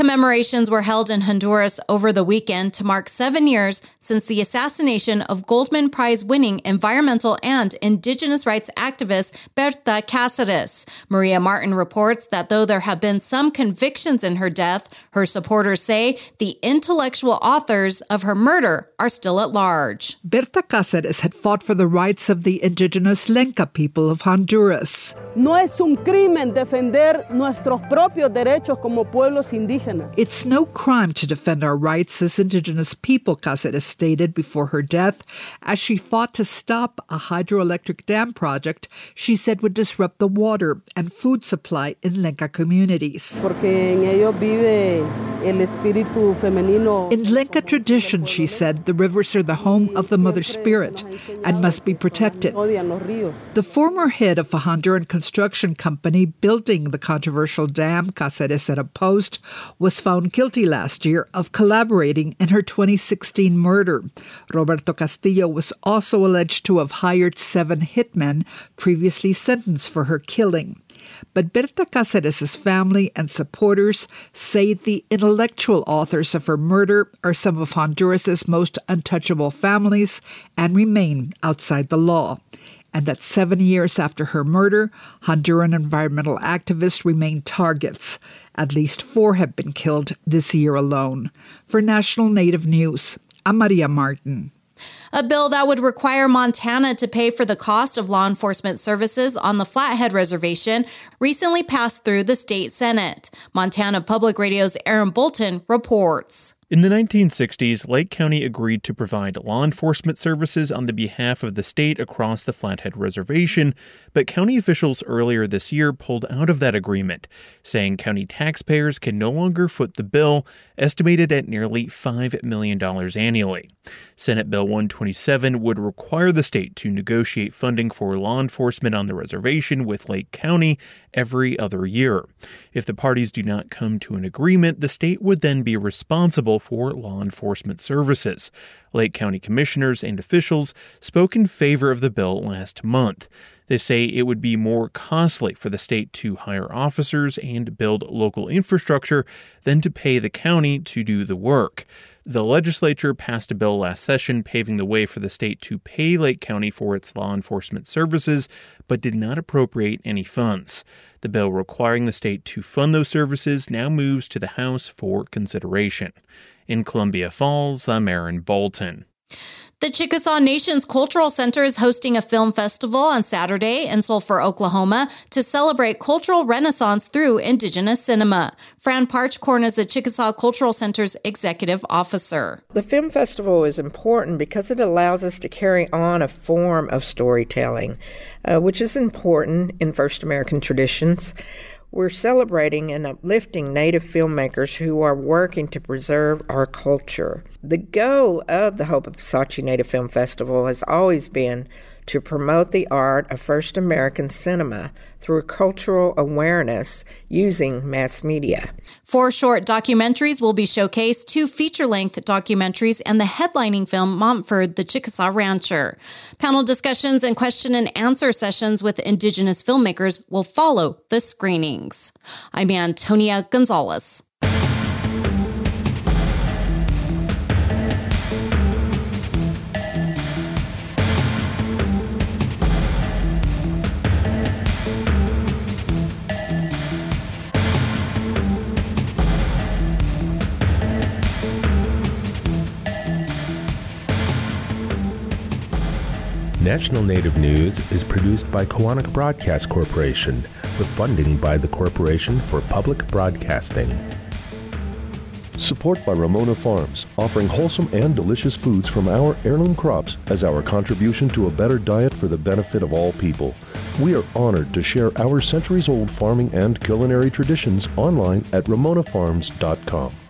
Commemorations were held in Honduras over the weekend to mark seven years since the assassination of Goldman Prize winning environmental and indigenous rights activist Berta Cáceres. Maria Martin reports that though there have been some convictions in her death, her supporters say the intellectual authors of her murder are still at large. Berta Cáceres had fought for the rights of the indigenous Lenca people of Honduras. No es un crimen defender nuestros propios derechos como pueblos indígenas. It's no crime to defend our rights as indigenous people, Cáceres stated before her death, as she fought to stop a hydroelectric dam project she said would disrupt the water and food supply in Lenca communities. Porque en ellos vive el espíritu femenino. In Lenca tradition, she said, the rivers are the home of the mother spirit and must be protected. The former head of a Honduran construction company building the controversial dam, Cáceres said opposed, was found guilty last year of collaborating in her 2016 murder. Roberto Castillo was also alleged to have hired seven hitmen previously sentenced for her killing. But Berta Cáceres' family and supporters say the intellectual authors of her murder are some of Honduras' most untouchable families and remain outside the law and that seven years after her murder, Honduran environmental activists remain targets. At least four have been killed this year alone. For National Native News, I'm Maria Martin. A bill that would require Montana to pay for the cost of law enforcement services on the Flathead Reservation recently passed through the state Senate. Montana Public Radio's Aaron Bolton reports. In the 1960s, Lake County agreed to provide law enforcement services on the behalf of the state across the Flathead Reservation, but county officials earlier this year pulled out of that agreement, saying county taxpayers can no longer foot the bill, estimated at nearly $5 million annually. Senate Bill 127 would require the state to negotiate funding for law enforcement on the reservation with Lake County every other year. If the parties do not come to an agreement, the state would then be responsible for law enforcement services. Lake County commissioners and officials spoke in favor of the bill last month. They say it would be more costly for the state to hire officers and build local infrastructure than to pay the county to do the work. The legislature passed a bill last session paving the way for the state to pay Lake County for its law enforcement services, but did not appropriate any funds. The bill requiring the state to fund those services now moves to the House for consideration. In Columbia Falls, I'm Aaron Bolton. The Chickasaw Nation's Cultural Center is hosting a film festival on Saturday in Sulphur, Oklahoma to celebrate cultural renaissance through indigenous cinema. Fran Parchcorn is the Chickasaw Cultural Center's executive officer. The film festival is important because it allows us to carry on a form of storytelling, uh, which is important in First American traditions. We're celebrating and uplifting Native filmmakers who are working to preserve our culture. The goal of the Hope of Psachi Native Film Festival has always been to promote the art of First American cinema through cultural awareness using mass media. Four short documentaries will be showcased, two feature length documentaries, and the headlining film Montford, the Chickasaw Rancher. Panel discussions and question and answer sessions with Indigenous filmmakers will follow the screenings. I'm Antonia Gonzalez. National Native News is produced by Koahnic Broadcast Corporation with funding by the Corporation for Public Broadcasting. Support by Ramona Farms, offering wholesome and delicious foods from our heirloom crops as our contribution to a better diet for the benefit of all people. We are honored to share our centuries old farming and culinary traditions online at ramonafarms.com.